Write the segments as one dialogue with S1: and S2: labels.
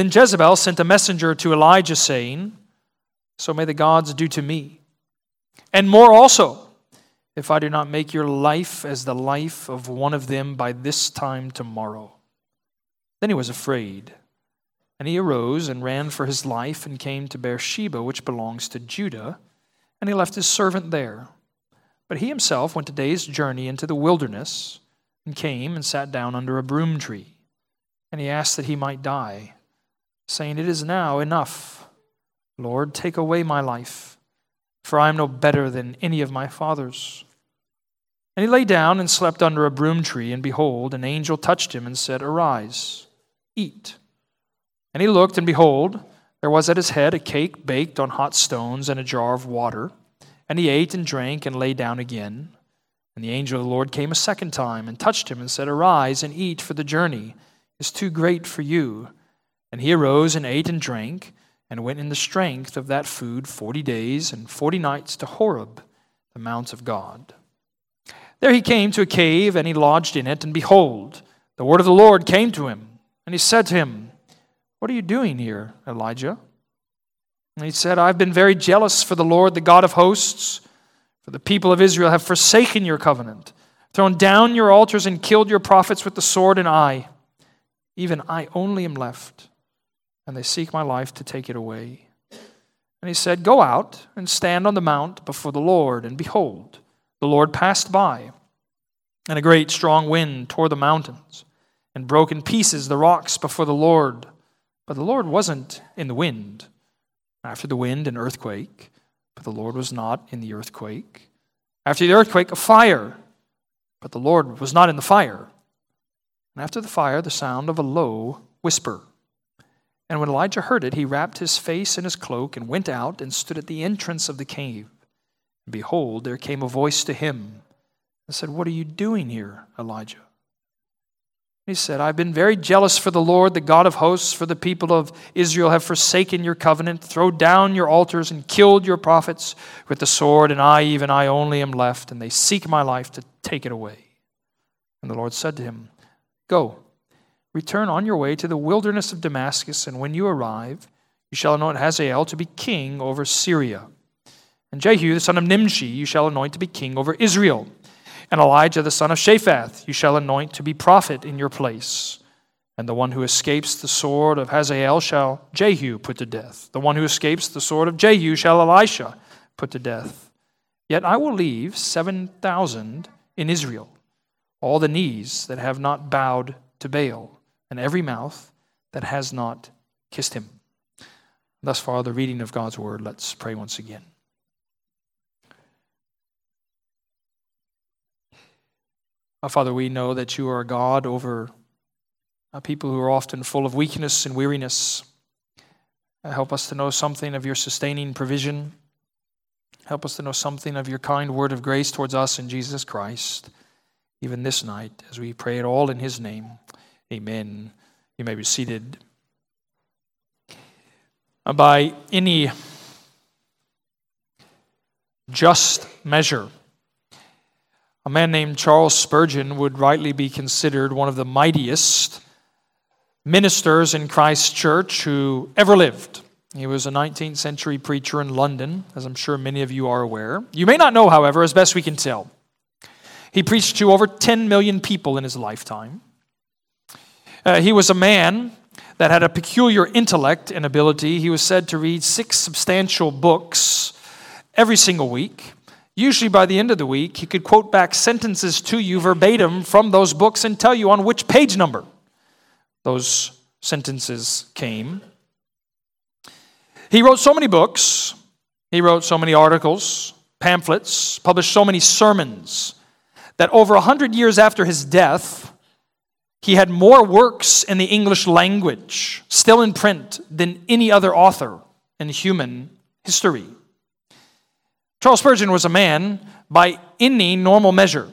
S1: Then Jezebel sent a messenger to Elijah, saying, So may the gods do to me, and more also, if I do not make your life as the life of one of them by this time tomorrow. Then he was afraid, and he arose and ran for his life and came to Beersheba, which belongs to Judah, and he left his servant there. But he himself went a day's journey into the wilderness and came and sat down under a broom tree. And he asked that he might die saying, It is now enough. Lord, take away my life, for I am no better than any of my fathers. And he lay down and slept under a broom tree, and behold, an angel touched him and said, Arise, eat. And he looked, and behold, there was at his head a cake baked on hot stones and a jar of water. And he ate and drank and lay down again. And the angel of the Lord came a second time and touched him and said, Arise and eat, for the journey is too great for you. And he arose and ate and drank, and went in the strength of that food forty days and forty nights to Horeb, the mount of God. There he came to a cave, and he lodged in it, and behold, the word of the Lord came to him. And he said to him, What are you doing here, Elijah? And he said, I've been very jealous for the Lord, the God of hosts, for the people of Israel have forsaken your covenant, thrown down your altars, and killed your prophets with the sword and I. Even I only am left and they seek my life to take it away. And he said, Go out and stand on the mount before the Lord. And behold, the Lord passed by, and a great strong wind tore the mountains and broke in pieces the rocks before the Lord. But the Lord wasn't in the wind. After the wind, an earthquake, but the Lord was not in the earthquake. After the earthquake, a fire, but the Lord was not in the fire. And after the fire, the sound of a low whisper. And when Elijah heard it, he wrapped his face in his cloak and went out and stood at the entrance of the cave. And behold, there came a voice to him and said, What are you doing here, Elijah? He said, I've been very jealous for the Lord, the God of hosts, for the people of Israel have forsaken your covenant, thrown down your altars, and killed your prophets with the sword, and I, even I only, am left, and they seek my life to take it away. And the Lord said to him, Go Return on your way to the wilderness of Damascus, and when you arrive, you shall anoint Hazael to be king over Syria. And Jehu, the son of Nimshi, you shall anoint to be king over Israel. And Elisha, the son of Shaphat, you shall anoint to be prophet in your place. And the one who escapes the sword of Hazael shall Jehu put to death. The one who escapes the sword of Jehu shall Elisha put to death. Yet I will leave 7,000 in Israel, all the knees that have not bowed to Baal and every mouth that has not kissed him. Thus far, the reading of God's word. Let's pray once again. Our Father, we know that you are a God over people who are often full of weakness and weariness. Help us to know something of your sustaining provision. Help us to know something of your kind word of grace towards us in Jesus Christ, even this night, as we pray it all in his name. Amen. You may be seated. By any just measure, a man named Charles Spurgeon would rightly be considered one of the mightiest ministers in Christ's church who ever lived. He was a 19th century preacher in London, as I'm sure many of you are aware. You may not know, however, as best we can tell. He preached to over 10 million people in his lifetime. Uh, he was a man that had a peculiar intellect and ability. He was said to read six substantial books every single week. Usually, by the end of the week, he could quote back sentences to you verbatim from those books and tell you on which page number those sentences came. He wrote so many books, he wrote so many articles, pamphlets, published so many sermons that over a hundred years after his death, he had more works in the English language, still in print, than any other author in human history. Charles Spurgeon was a man, by any normal measure,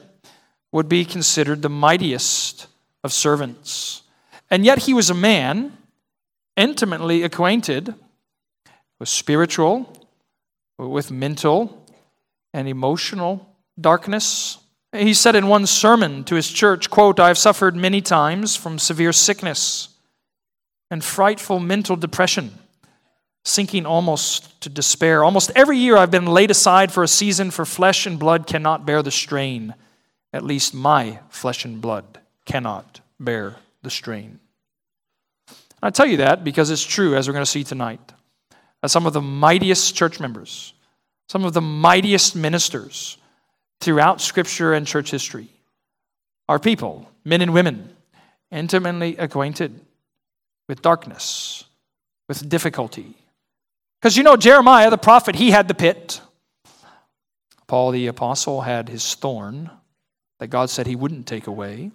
S1: would be considered the mightiest of servants. And yet he was a man intimately acquainted with spiritual, with mental, and emotional darkness he said in one sermon to his church, quote, I have suffered many times from severe sickness. and frightful mental depression, sinking almost to despair. Almost every year I've been laid aside for a season, for flesh and blood cannot bear the strain. At least my flesh and blood cannot bear the strain. I tell you that because it's true, as we're going to see tonight. As some of the mightiest church members, some of the mightiest ministers throughout Scripture and church history are people, men and women, intimately acquainted with darkness, with difficulty. Because you know, Jeremiah the prophet, he had the pit. Paul the apostle had his thorn that God said he wouldn't take away.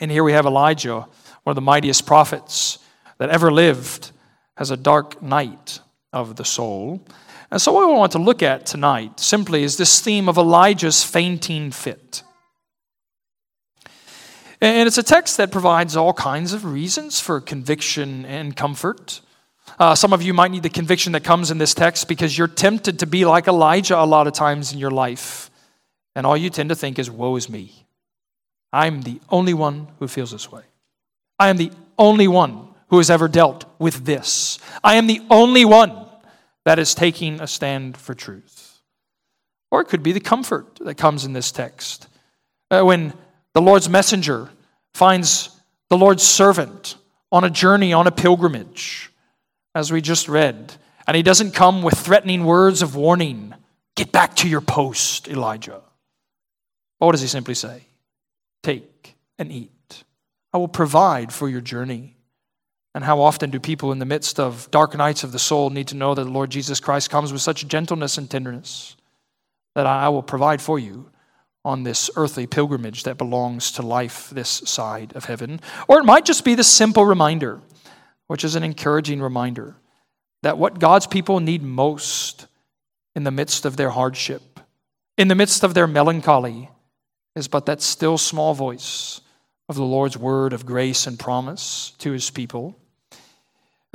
S1: And here we have Elijah, one of the mightiest prophets that ever lived, has a dark night of the soul. And so, what we want to look at tonight simply is this theme of Elijah's fainting fit. And it's a text that provides all kinds of reasons for conviction and comfort. Uh, some of you might need the conviction that comes in this text because you're tempted to be like Elijah a lot of times in your life. And all you tend to think is, woe is me. I'm the only one who feels this way. I am the only one who has ever dealt with this. I am the only one that is taking a stand for truth. Or it could be the comfort that comes in this text. Uh, when the Lord's messenger finds the Lord's servant on a journey, on a pilgrimage, as we just read. And he doesn't come with threatening words of warning Get back to your post, Elijah. What does he simply say? Take and eat. I will provide for your journey. And how often do people in the midst of dark nights of the soul need to know that the Lord Jesus Christ comes with such gentleness and tenderness that I will provide for you on this earthly pilgrimage that belongs to life this side of heaven. Or it might just be the simple reminder, which is an encouraging reminder, that what God's people need most in the midst of their hardship, in the midst of their melancholy, is but that still small voice of the Lord's word of grace and promise to his people.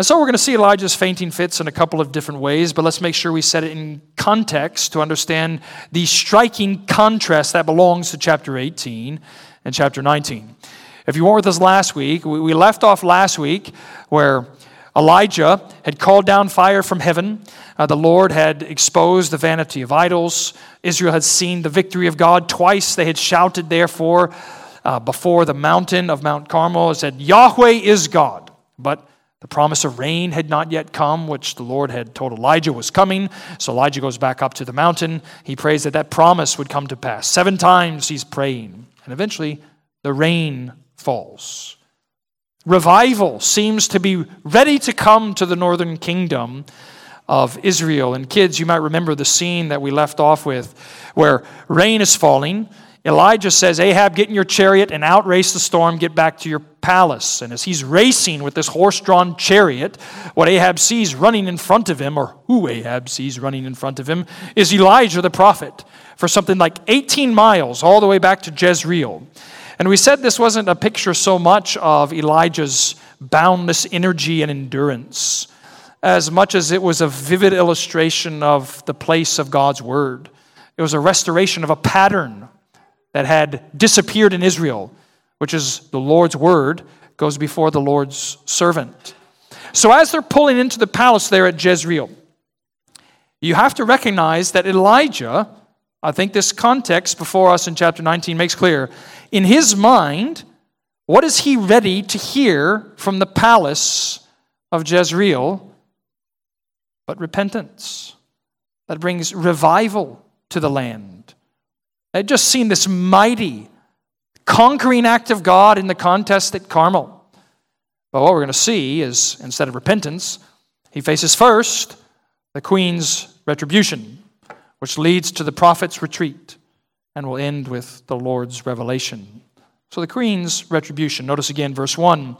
S1: And so we're going to see Elijah's fainting fits in a couple of different ways, but let's make sure we set it in context to understand the striking contrast that belongs to chapter 18 and chapter 19. If you weren't with us last week, we left off last week where Elijah had called down fire from heaven. Uh, the Lord had exposed the vanity of idols. Israel had seen the victory of God. Twice they had shouted, therefore, uh, before the mountain of Mount Carmel, and said, Yahweh is God. But the promise of rain had not yet come, which the Lord had told Elijah was coming. So Elijah goes back up to the mountain. He prays that that promise would come to pass. Seven times he's praying. And eventually, the rain falls. Revival seems to be ready to come to the northern kingdom of Israel. And kids, you might remember the scene that we left off with where rain is falling Elijah says, Ahab, get in your chariot and outrace the storm, get back to your palace. And as he's racing with this horse drawn chariot, what Ahab sees running in front of him, or who Ahab sees running in front of him, is Elijah the prophet for something like 18 miles all the way back to Jezreel. And we said this wasn't a picture so much of Elijah's boundless energy and endurance as much as it was a vivid illustration of the place of God's word. It was a restoration of a pattern that had disappeared in Israel, which is the Lord's word, goes before the Lord's servant. So as they're pulling into the palace there at Jezreel, you have to recognize that Elijah, I think this context before us in chapter 19 makes clear, in his mind, what is he ready to hear from the palace of Jezreel but repentance that brings revival to the land? They'd just seen this mighty, conquering act of God in the contest at Carmel. But what we're going to see is instead of repentance, he faces first the queen's retribution, which leads to the prophet's retreat and will end with the Lord's revelation. So, the queen's retribution. Notice again verse 1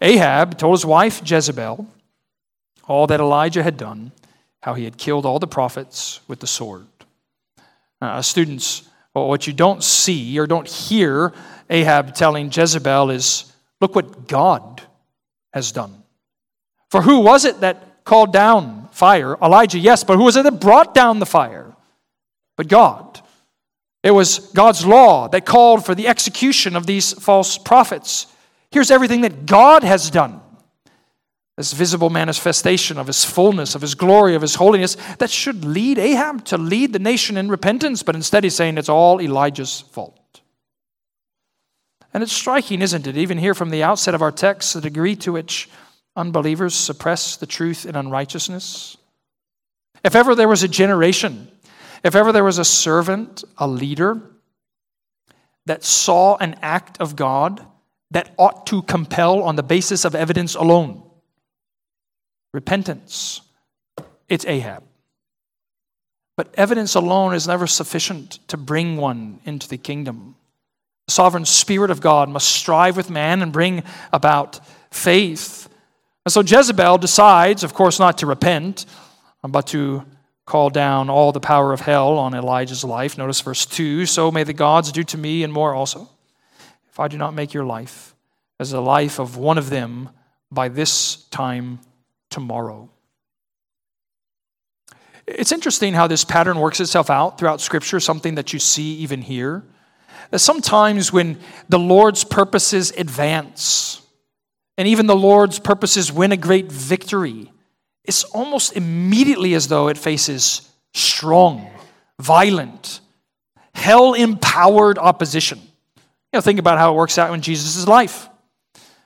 S1: Ahab told his wife Jezebel all that Elijah had done, how he had killed all the prophets with the sword. Uh, students, what you don't see or don't hear Ahab telling Jezebel is, Look what God has done. For who was it that called down fire? Elijah, yes, but who was it that brought down the fire? But God. It was God's law that called for the execution of these false prophets. Here's everything that God has done. This visible manifestation of his fullness, of his glory, of his holiness, that should lead Ahab to lead the nation in repentance, but instead he's saying it's all Elijah's fault. And it's striking, isn't it, even here from the outset of our text, the degree to which unbelievers suppress the truth in unrighteousness. If ever there was a generation, if ever there was a servant, a leader, that saw an act of God that ought to compel on the basis of evidence alone repentance, it's Ahab. But evidence alone is never sufficient to bring one into the kingdom. The sovereign Spirit of God must strive with man and bring about faith. And so Jezebel decides, of course, not to repent, but to call down all the power of hell on Elijah's life. Notice verse 2 So may the gods do to me and more also, if I do not make your life as the life of one of them by this time tomorrow. It's interesting how this pattern works itself out throughout Scripture, something that you see even here. That Sometimes when the Lord's purposes advance, and even the Lord's purposes win a great victory, it's almost immediately as though it faces strong, violent, hell empowered opposition. You know, think about how it works out in Jesus' life.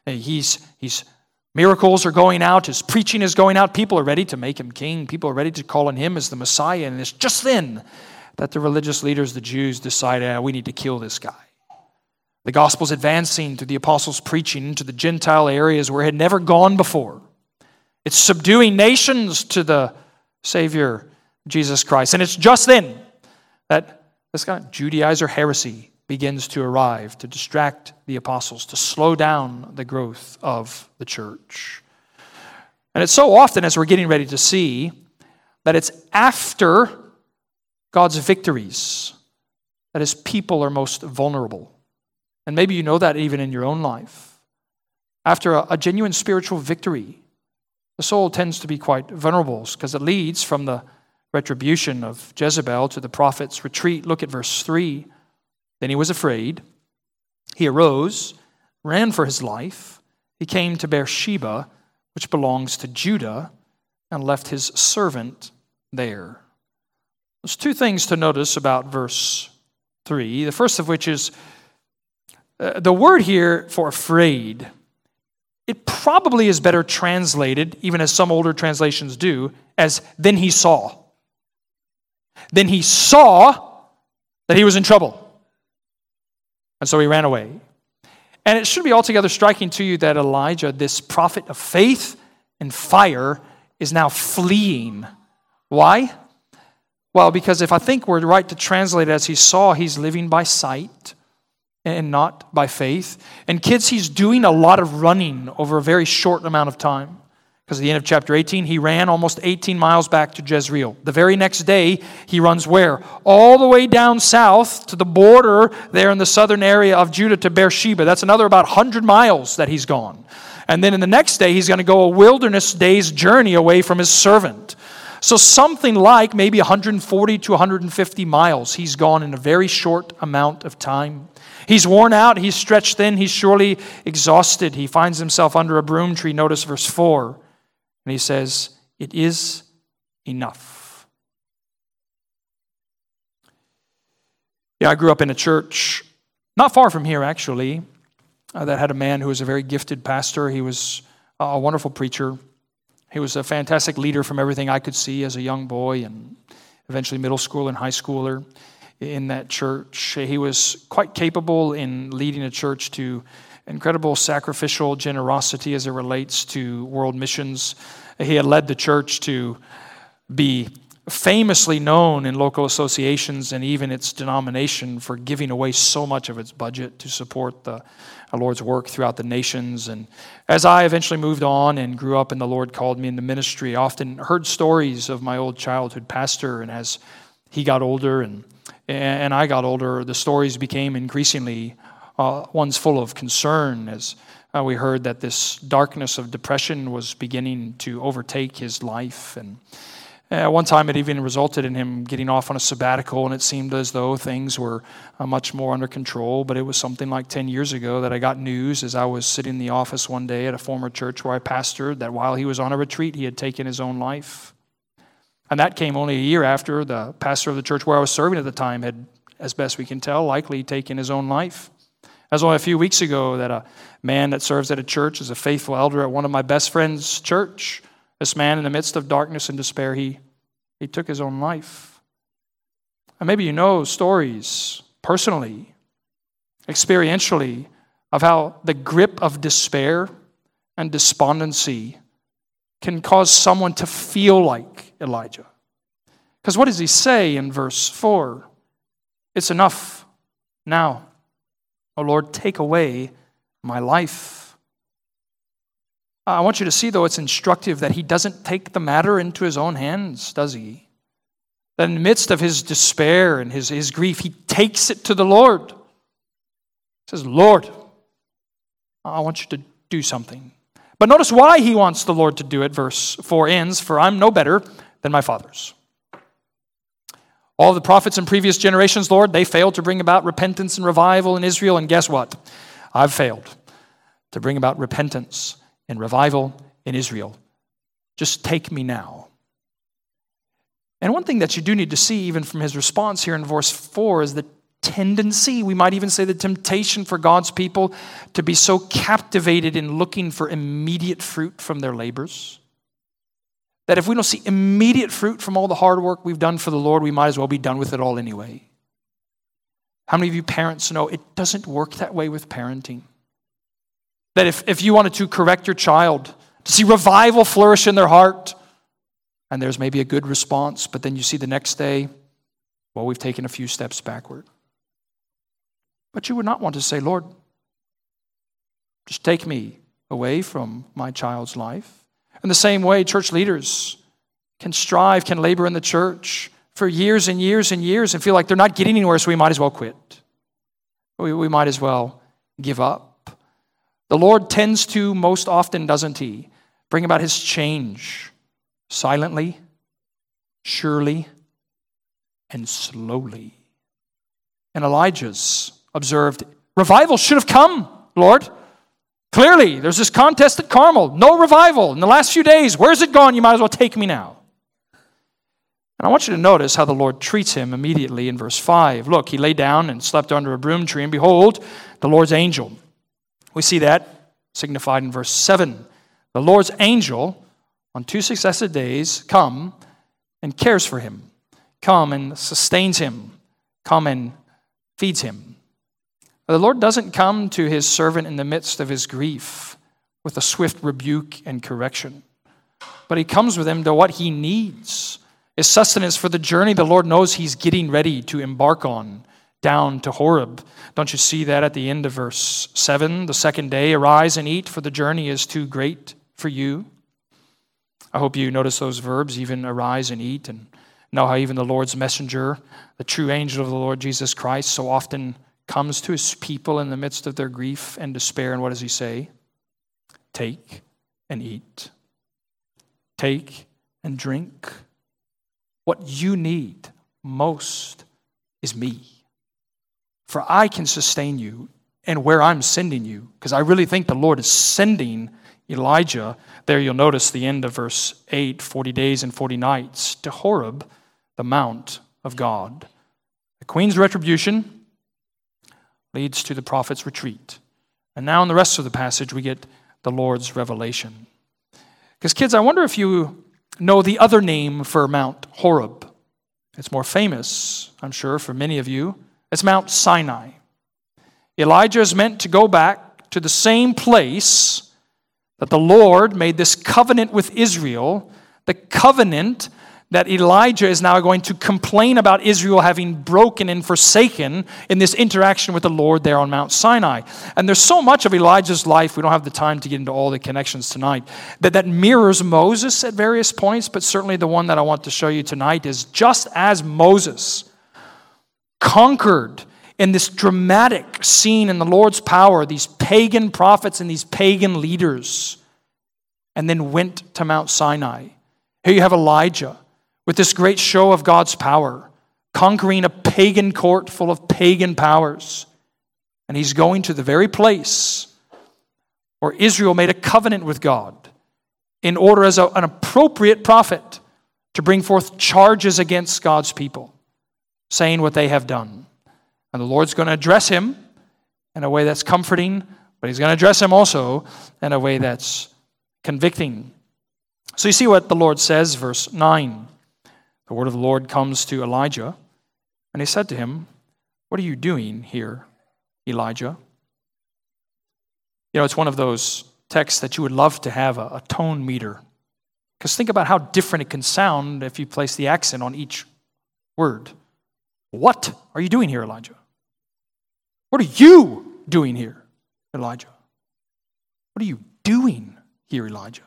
S1: He's, he's miracles are going out, his preaching is going out, people are ready to make him king, people are ready to call on him as the Messiah, and it's just then that the religious leaders, the Jews, decide, ah, we need to kill this guy. The gospel's advancing through the apostles' preaching into the Gentile areas where it had never gone before. It's subduing nations to the Savior, Jesus Christ. And it's just then that this of Judaizer heresy begins to arrive to distract the apostles, to slow down the growth of the church. And it's so often, as we're getting ready to see, that it's after God's victories that his people are most vulnerable. And maybe you know that even in your own life. After a, a genuine spiritual victory, the soul tends to be quite vulnerable because it leads from the retribution of Jezebel to the prophet's retreat. Look at verse 3. Then he was afraid. He arose, ran for his life. He came to Beersheba, which belongs to Judah, and left his servant there. There's two things to notice about verse 3. The first of which is uh, the word here for afraid, it probably is better translated, even as some older translations do, as then he saw. Then he saw that he was in trouble. And so he ran away. And it should be altogether striking to you that Elijah, this prophet of faith and fire, is now fleeing. Why? Well, because if I think we're right to translate it as he saw, he's living by sight and not by faith. And kids, he's doing a lot of running over a very short amount of time. Because at the end of chapter 18, he ran almost 18 miles back to Jezreel. The very next day, he runs where? All the way down south to the border there in the southern area of Judah to Beersheba. That's another about 100 miles that he's gone. And then in the next day, he's going to go a wilderness day's journey away from his servant. So, something like maybe 140 to 150 miles he's gone in a very short amount of time. He's worn out, he's stretched thin, he's surely exhausted. He finds himself under a broom tree. Notice verse 4. And he says, It is enough. Yeah, I grew up in a church not far from here, actually, uh, that had a man who was a very gifted pastor. He was a wonderful preacher. He was a fantastic leader from everything I could see as a young boy and eventually middle school and high schooler in that church. He was quite capable in leading a church to incredible sacrificial generosity as it relates to world missions. He had led the church to be famously known in local associations and even its denomination for giving away so much of its budget to support the Lord's work throughout the nations. And as I eventually moved on and grew up and the Lord called me into ministry, I often heard stories of my old childhood pastor. And as he got older and and I got older, the stories became increasingly uh, ones full of concern as uh, we heard that this darkness of depression was beginning to overtake his life. And, at one time it even resulted in him getting off on a sabbatical, and it seemed as though things were uh, much more under control. But it was something like 10 years ago that I got news as I was sitting in the office one day at a former church where I pastored that while he was on a retreat, he had taken his own life. And that came only a year after the pastor of the church where I was serving at the time had, as best we can tell, likely taken his own life. It was only a few weeks ago that a man that serves at a church as a faithful elder at one of my best friends' church this man, in the midst of darkness and despair, he, he took his own life. And maybe you know stories personally, experientially, of how the grip of despair and despondency can cause someone to feel like Elijah. Because what does he say in verse 4? It's enough now. O Lord, take away my life. I want you to see, though, it's instructive that he doesn't take the matter into his own hands, does he? That in the midst of his despair and his, his grief, he takes it to the Lord. He says, Lord, I want you to do something. But notice why he wants the Lord to do it. Verse 4 ends For I'm no better than my fathers. All the prophets in previous generations, Lord, they failed to bring about repentance and revival in Israel. And guess what? I've failed to bring about repentance and revival in Israel. Just take me now. And one thing that you do need to see, even from his response here in verse 4, is the tendency, we might even say the temptation for God's people to be so captivated in looking for immediate fruit from their labors. That if we don't see immediate fruit from all the hard work we've done for the Lord, we might as well be done with it all anyway. How many of you parents know it doesn't work that way with parenting? That if, if you wanted to correct your child, to see revival flourish in their heart, and there's maybe a good response, but then you see the next day, well, we've taken a few steps backward. But you would not want to say, Lord, just take me away from my child's life. In the same way, church leaders can strive, can labor in the church for years and years and years and feel like they're not getting anywhere, so we might as well quit. We, we might as well give up. The Lord tends to, most often, doesn't He, bring about His change silently, surely, and slowly. And Elijah's observed, Revival should have come, Lord. Clearly, there's this contest at Carmel. No revival in the last few days. Where's it gone? You might as well take me now. And I want you to notice how the Lord treats him immediately in verse 5. Look, he lay down and slept under a broom tree, and behold, the Lord's angel we see that signified in verse 7. The Lord's angel on two successive days come and cares for him, come and sustains him, come and feeds him. The Lord doesn't come to his servant in the midst of his grief with a swift rebuke and correction, but he comes with him to what he needs. His sustenance for the journey the Lord knows he's getting ready to embark on down to Horeb. Don't you see that at the end of verse 7? The second day, arise and eat, for the journey is too great for you. I hope you notice those verbs, even arise and eat, and know how even the Lord's messenger, the true angel of the Lord Jesus Christ, so often comes to his people in the midst of their grief and despair. And what does he say? Take and eat. Take and drink. What you need most is me. For I can sustain you and where I'm sending you. Because I really think the Lord is sending Elijah. There you'll notice the end of verse 8 40 days and 40 nights to Horeb, the mount of God. The queen's retribution leads to the prophet's retreat. And now in the rest of the passage, we get the Lord's revelation. Because, kids, I wonder if you know the other name for Mount Horeb. It's more famous, I'm sure, for many of you. It's Mount Sinai. Elijah is meant to go back to the same place that the Lord made this covenant with Israel, the covenant that Elijah is now going to complain about Israel having broken and forsaken in this interaction with the Lord there on Mount Sinai. And there's so much of Elijah's life, we don't have the time to get into all the connections tonight, that, that mirrors Moses at various points, but certainly the one that I want to show you tonight is just as Moses conquered in this dramatic scene in the Lord's power, these pagan prophets and these pagan leaders, and then went to Mount Sinai. Here you have Elijah with this great show of God's power, conquering a pagan court full of pagan powers. And he's going to the very place where Israel made a covenant with God in order as a, an appropriate prophet to bring forth charges against God's people, saying what they have done. And the Lord's going to address him in a way that's comforting, but he's going to address him also in a way that's convicting. So you see what the Lord says, verse 9. The word of the Lord comes to Elijah, and he said to him, What are you doing here, Elijah? You know, it's one of those texts that you would love to have a, a tone meter. Because think about how different it can sound if you place the accent on each word. What are you doing here, Elijah? What are you doing here, Elijah? What are you doing here, Elijah?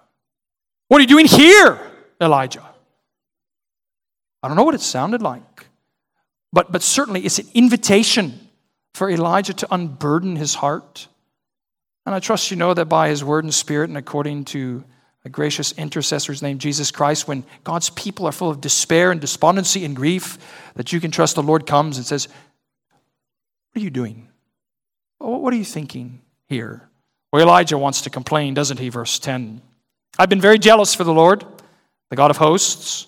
S1: What are you doing here, Elijah? I don't know what it sounded like, but, but certainly it's an invitation for Elijah to unburden his heart. And I trust you know that by his word and spirit, and according to a gracious intercessor's name, Jesus Christ, when God's people are full of despair and despondency and grief, that you can trust the Lord comes and says, What are you doing? What are you thinking here? Well, Elijah wants to complain, doesn't he? Verse 10. I've been very jealous for the Lord, the God of hosts.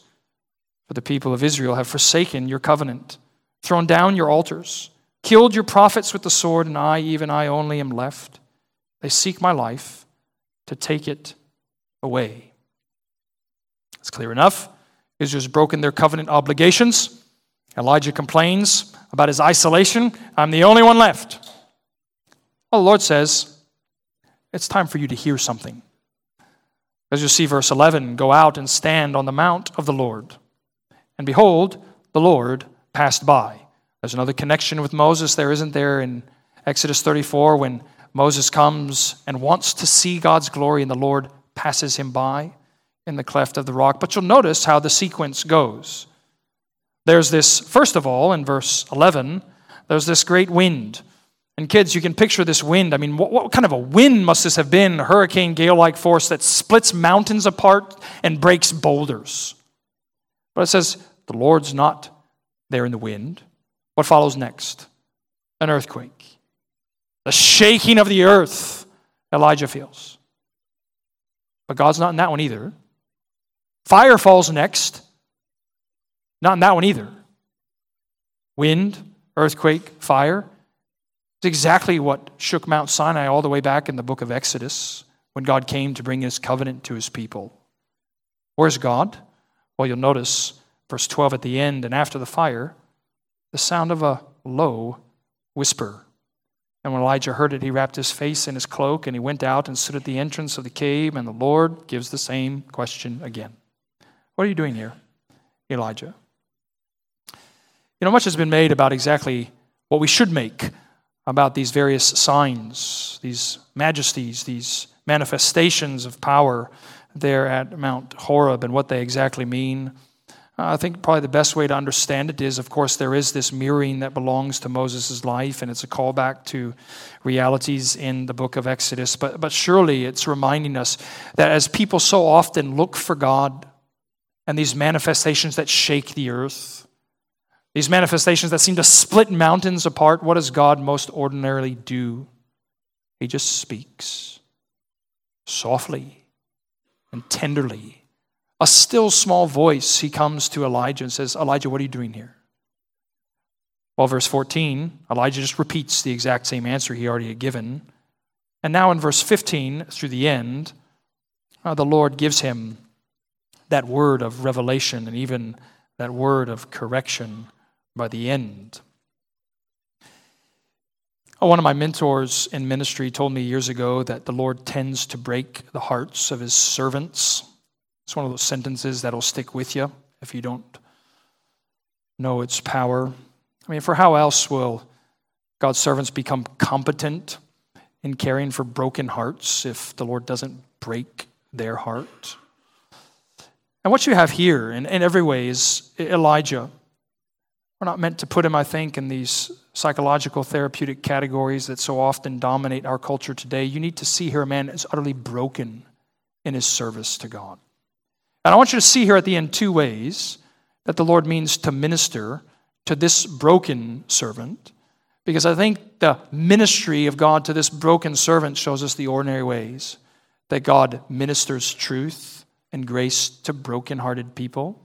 S1: For the people of Israel have forsaken your covenant, thrown down your altars, killed your prophets with the sword, and I, even I only, am left. They seek my life to take it away. It's clear enough. Israel's broken their covenant obligations. Elijah complains about his isolation. I'm the only one left. Well, the Lord says, it's time for you to hear something. As you see, verse 11 go out and stand on the mount of the Lord and behold, the Lord passed by. There's another connection with Moses there, isn't there, in Exodus 34 when Moses comes and wants to see God's glory and the Lord passes him by in the cleft of the rock. But you'll notice how the sequence goes. There's this, first of all, in verse 11, there's this great wind. And kids, you can picture this wind. I mean, what, what kind of a wind must this have been? Hurricane gale like force that splits mountains apart and breaks boulders. But it says, the Lord's not there in the wind. What follows next? An earthquake. The shaking of the earth, Elijah feels. But God's not in that one either. Fire falls next. Not in that one either. Wind, earthquake, fire. It's exactly what shook Mount Sinai all the way back in the book of Exodus when God came to bring his covenant to his people. Where's God? Well, you'll notice Verse 12 at the end, and after the fire, the sound of a low whisper. And when Elijah heard it, he wrapped his face in his cloak and he went out and stood at the entrance of the cave. And the Lord gives the same question again What are you doing here, Elijah? You know, much has been made about exactly what we should make about these various signs, these majesties, these manifestations of power there at Mount Horeb and what they exactly mean. Uh, I think probably the best way to understand it is, of course, there is this mirroring that belongs to Moses' life, and it's a callback to realities in the book of Exodus. But, but surely it's reminding us that as people so often look for God and these manifestations that shake the earth, these manifestations that seem to split mountains apart, what does God most ordinarily do? He just speaks softly and tenderly a still small voice, he comes to Elijah and says, Elijah, what are you doing here? Well, verse 14, Elijah just repeats the exact same answer he already had given. And now in verse 15, through the end, uh, the Lord gives him that word of revelation and even that word of correction by the end. Oh, one of my mentors in ministry told me years ago that the Lord tends to break the hearts of his servants. It's one of those sentences that'll stick with you if you don't know its power. I mean, for how else will God's servants become competent in caring for broken hearts if the Lord doesn't break their heart? And what you have here, in, in every way, is Elijah. We're not meant to put him, I think, in these psychological therapeutic categories that so often dominate our culture today. You need to see here a man is utterly broken in his service to God. And I want you to see here at the end two ways that the Lord means to minister to this broken servant, because I think the ministry of God to this broken servant shows us the ordinary ways that God ministers truth and grace to broken-hearted people.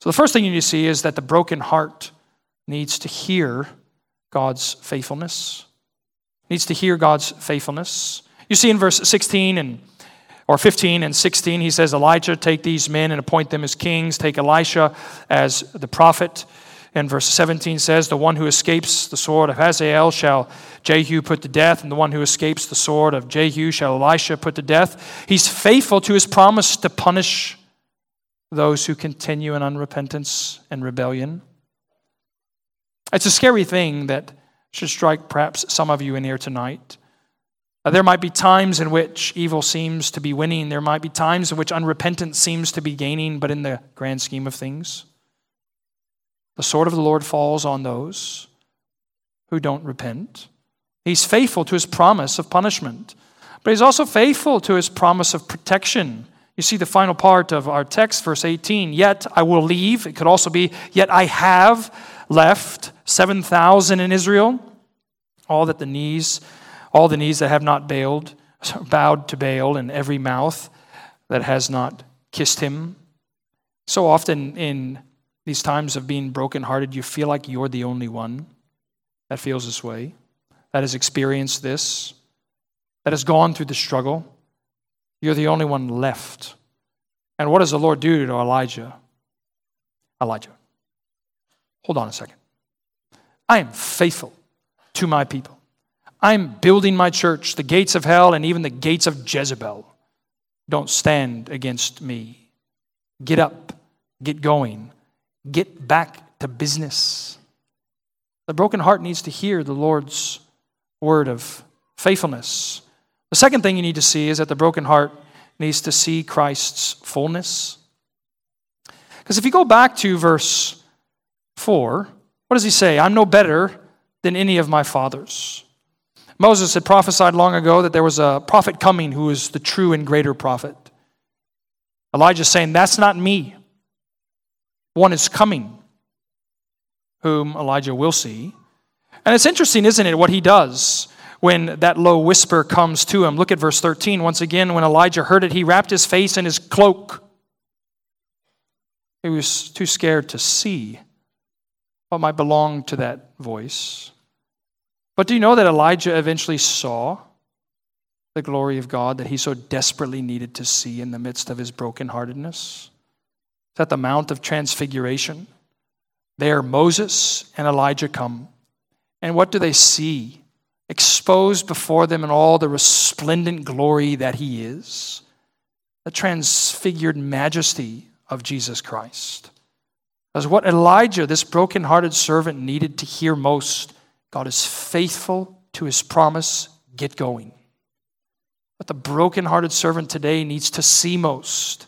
S1: So the first thing you need to see is that the broken heart needs to hear God's faithfulness. Needs to hear God's faithfulness. You see in verse 16 and or 15 and 16, he says, Elijah, take these men and appoint them as kings. Take Elisha as the prophet. And verse 17 says, The one who escapes the sword of Hazael shall Jehu put to death, and the one who escapes the sword of Jehu shall Elisha put to death. He's faithful to his promise to punish those who continue in unrepentance and rebellion. It's a scary thing that should strike perhaps some of you in here tonight. Uh, there might be times in which evil seems to be winning. There might be times in which unrepentance seems to be gaining, but in the grand scheme of things, the sword of the Lord falls on those who don't repent. He's faithful to his promise of punishment, but he's also faithful to his promise of protection. You see the final part of our text, verse 18. Yet I will leave. It could also be, yet I have left 7,000 in Israel, all that the knees all the knees that have not bailed, bowed to Baal, and every mouth that has not kissed him. So often in these times of being brokenhearted, you feel like you're the only one that feels this way, that has experienced this, that has gone through the struggle. You're the only one left. And what does the Lord do to Elijah? Elijah, hold on a second. I am faithful to my people. I'm building my church. The gates of hell and even the gates of Jezebel don't stand against me. Get up, get going, get back to business. The broken heart needs to hear the Lord's word of faithfulness. The second thing you need to see is that the broken heart needs to see Christ's fullness. Because if you go back to verse 4, what does he say? I'm no better than any of my fathers. Moses had prophesied long ago that there was a prophet coming who was the true and greater prophet. Elijah saying, That's not me. One is coming, whom Elijah will see. And it's interesting, isn't it, what he does when that low whisper comes to him. Look at verse 13. Once again, when Elijah heard it, he wrapped his face in his cloak. He was too scared to see what might belong to that voice. But do you know that Elijah eventually saw the glory of God that he so desperately needed to see in the midst of his brokenheartedness? It's at the Mount of Transfiguration. There, Moses and Elijah come. And what do they see? Exposed before them in all the resplendent glory that he is, the transfigured majesty of Jesus Christ. As what Elijah, this brokenhearted servant, needed to hear most God is faithful to his promise. Get going. What the brokenhearted servant today needs to see most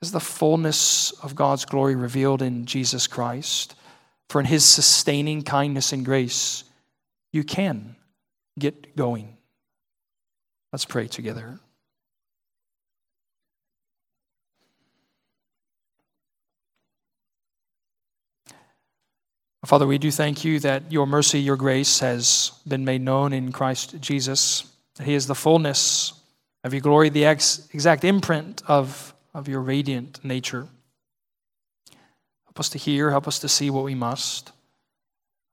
S1: is the fullness of God's glory revealed in Jesus Christ. For in his sustaining kindness and grace, you can get going. Let's pray together. Father, we do thank you that your mercy, your grace has been made known in Christ Jesus. He is the fullness of your glory, the ex- exact imprint of, of your radiant nature. Help us to hear, help us to see what we must.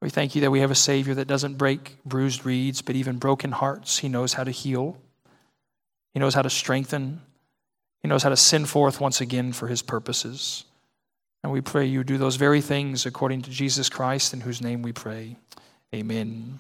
S1: We thank you that we have a Savior that doesn't break bruised reeds, but even broken hearts. He knows how to heal, He knows how to strengthen, He knows how to send forth once again for His purposes. And we pray you do those very things according to Jesus Christ, in whose name we pray. Amen.